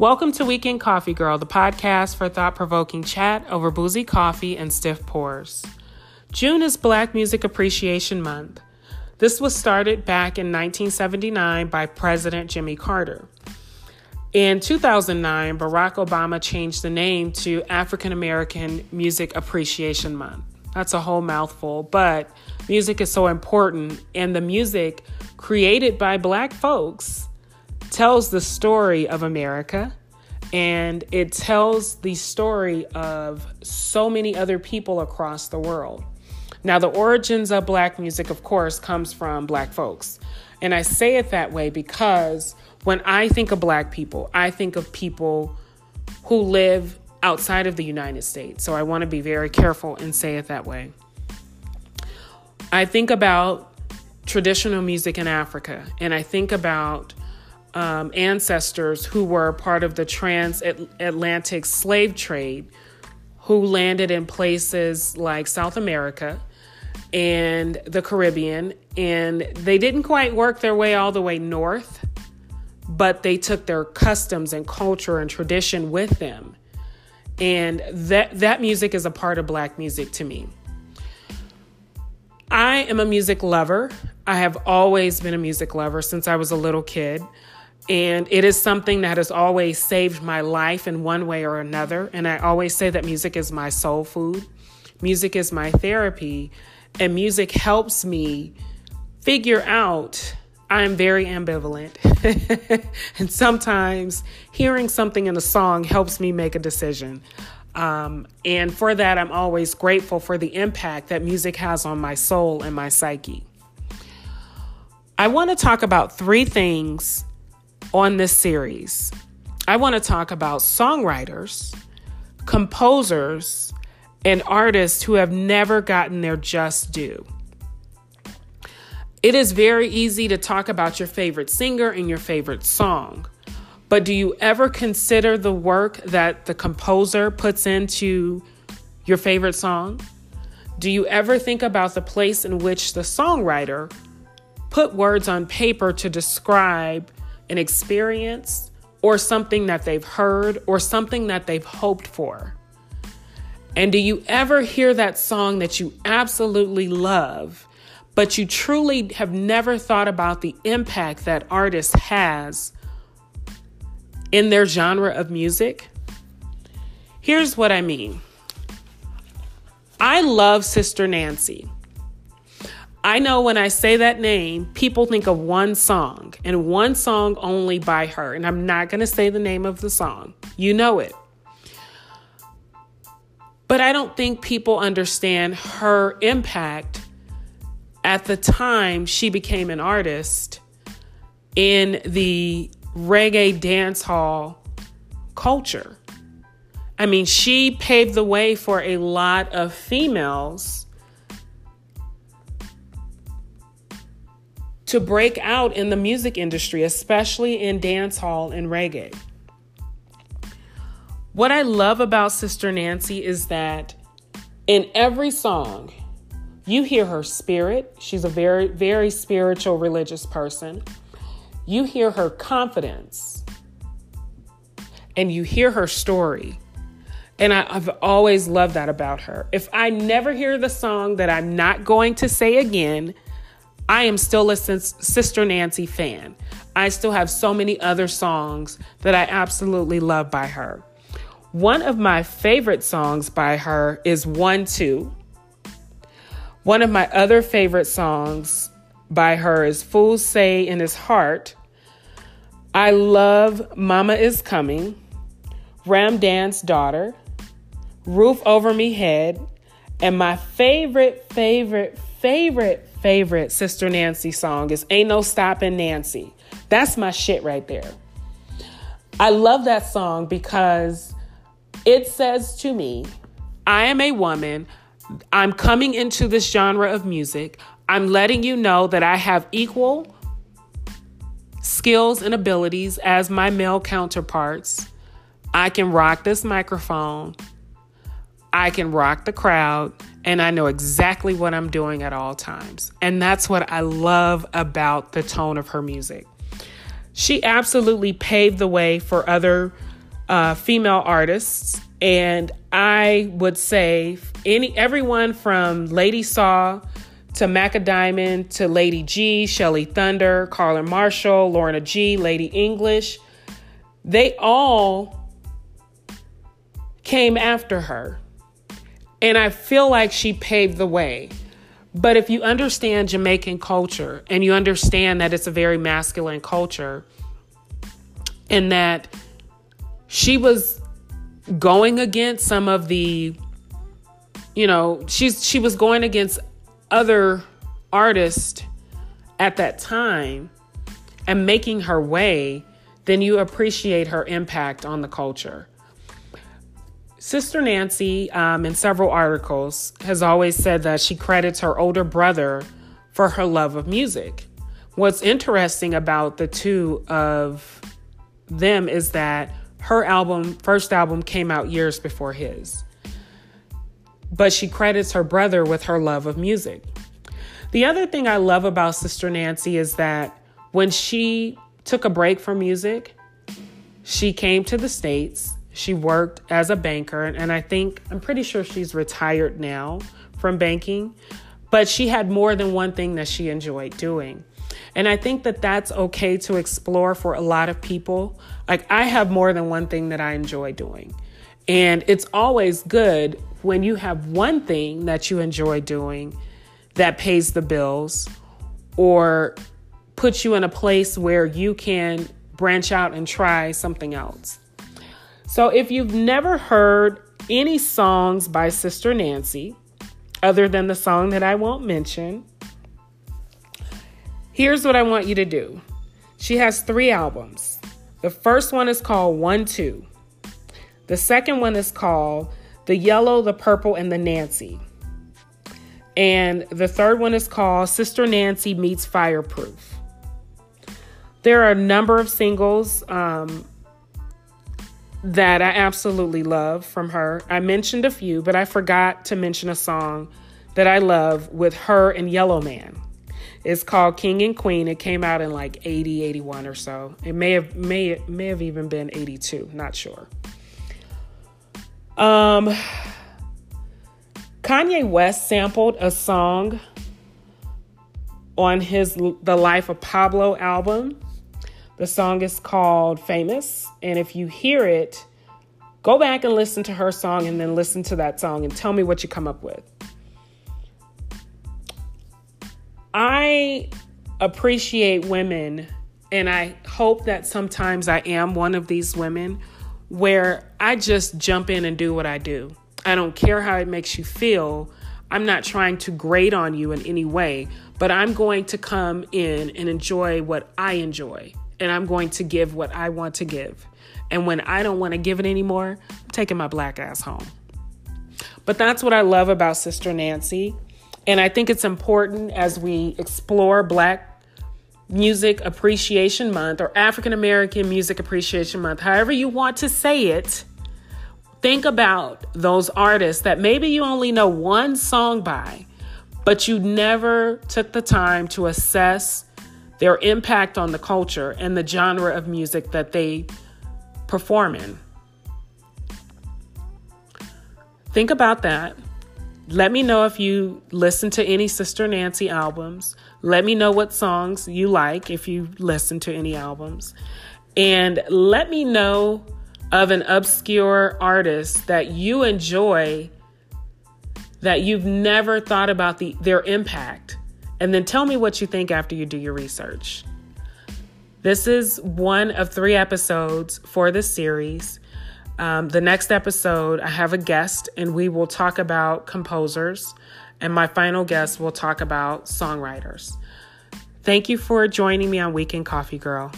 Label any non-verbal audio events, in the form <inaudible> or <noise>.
Welcome to Weekend Coffee Girl, the podcast for thought provoking chat over boozy coffee and stiff pours. June is Black Music Appreciation Month. This was started back in 1979 by President Jimmy Carter. In 2009, Barack Obama changed the name to African American Music Appreciation Month. That's a whole mouthful, but music is so important, and the music created by Black folks tells the story of America and it tells the story of so many other people across the world. Now, the origins of black music, of course, comes from black folks. And I say it that way because when I think of black people, I think of people who live outside of the United States. So I want to be very careful and say it that way. I think about traditional music in Africa, and I think about um, ancestors who were part of the transatlantic slave trade who landed in places like South America and the Caribbean. And they didn't quite work their way all the way north, but they took their customs and culture and tradition with them. And that, that music is a part of Black music to me. I am a music lover. I have always been a music lover since I was a little kid. And it is something that has always saved my life in one way or another. And I always say that music is my soul food, music is my therapy, and music helps me figure out. I'm very ambivalent. <laughs> and sometimes hearing something in a song helps me make a decision. Um, and for that, I'm always grateful for the impact that music has on my soul and my psyche. I want to talk about three things on this series. I want to talk about songwriters, composers, and artists who have never gotten their just due. It is very easy to talk about your favorite singer and your favorite song, but do you ever consider the work that the composer puts into your favorite song? Do you ever think about the place in which the songwriter put words on paper to describe an experience or something that they've heard or something that they've hoped for. And do you ever hear that song that you absolutely love, but you truly have never thought about the impact that artist has in their genre of music? Here's what I mean I love Sister Nancy. I know when I say that name, people think of one song and one song only by her. And I'm not going to say the name of the song. You know it. But I don't think people understand her impact at the time she became an artist in the reggae dance hall culture. I mean, she paved the way for a lot of females to break out in the music industry, especially in dancehall and reggae. What I love about Sister Nancy is that in every song, you hear her spirit. She's a very, very spiritual, religious person. You hear her confidence and you hear her story. And I, have always loved that about her. If I never hear the song that I'm not going to say again, I am still a Sister Nancy fan. I still have so many other songs that I absolutely love by her. One of my favorite songs by her is One Two. One of my other favorite songs by her is Fools Say in His Heart. I love Mama is Coming, Ram Dance Daughter, Roof Over Me Head, and my favorite, favorite, favorite, favorite Sister Nancy song is Ain't No Stopping Nancy. That's my shit right there. I love that song because it says to me, I am a woman. I'm coming into this genre of music. I'm letting you know that I have equal skills and abilities as my male counterparts. I can rock this microphone. I can rock the crowd and I know exactly what I'm doing at all times. And that's what I love about the tone of her music. She absolutely paved the way for other uh, female artists, and I would say any everyone from Lady Saw to Macadamia to Lady G, Shelly Thunder, Carla Marshall, Lorna G, Lady English, they all came after her. And I feel like she paved the way. But if you understand Jamaican culture and you understand that it's a very masculine culture and that she was going against some of the you know, she's she was going against other artists at that time and making her way, then you appreciate her impact on the culture. Sister Nancy, um, in several articles, has always said that she credits her older brother for her love of music. What's interesting about the two of them is that her album, first album, came out years before his. But she credits her brother with her love of music. The other thing I love about Sister Nancy is that when she took a break from music, she came to the States she worked as a banker, and I think, I'm pretty sure she's retired now from banking, but she had more than one thing that she enjoyed doing. And I think that that's okay to explore for a lot of people. Like, I have more than one thing that I enjoy doing. And it's always good when you have one thing that you enjoy doing that pays the bills or puts you in a place where you can branch out and try something else. So if you've never heard any songs by Sister Nancy, other than the song that I won't mention, here's what I want you to do. She has three albums. The first one is called One Two. The second one is called The Yellow, the Purple, and the Nancy. And the third one is called Sister Nancy Meets Fireproof. There are a number of singles. Um, that I absolutely love from her. I mentioned a few, but I forgot to mention a song that I love with her and Yellowman. It's called King and Queen. It came out in like 80, 81 or so. It may have may may have even been 82, not sure. Um Kanye West sampled a song on his The Life of Pablo album the song is called Famous. And if you hear it, go back and listen to her song and then listen to that song and tell me what you come up with. I appreciate women, and I hope that sometimes I am one of these women where I just jump in and do what I do. I don't care how it makes you feel. I'm not trying to grade on you in any way, but I'm going to come in and enjoy what I enjoy and I'm going to give what I want to give. And when I don't want to give it anymore, I'm taking my black ass home. But that's what I love about Sister Nancy. And I think it's important as we explore Black Music Appreciation Month or African American Music Appreciation Month, however you want to say it. Think about those artists that maybe you only know one song by, but you never took the time to assess their impact on the culture and the genre of music that they perform in. Think about that. Let me know if you listen to any Sister Nancy albums. Let me know what songs you like if you listen to any albums. And let me know of an obscure artist that you enjoy that you've never thought about the, their impact and then tell me what you think after you do your research. This is one of three episodes for this series. Um, the next episode, I have a guest, and we will talk about composers. And my final guest will talk about songwriters. Thank you for joining me on Weekend Coffee Girl.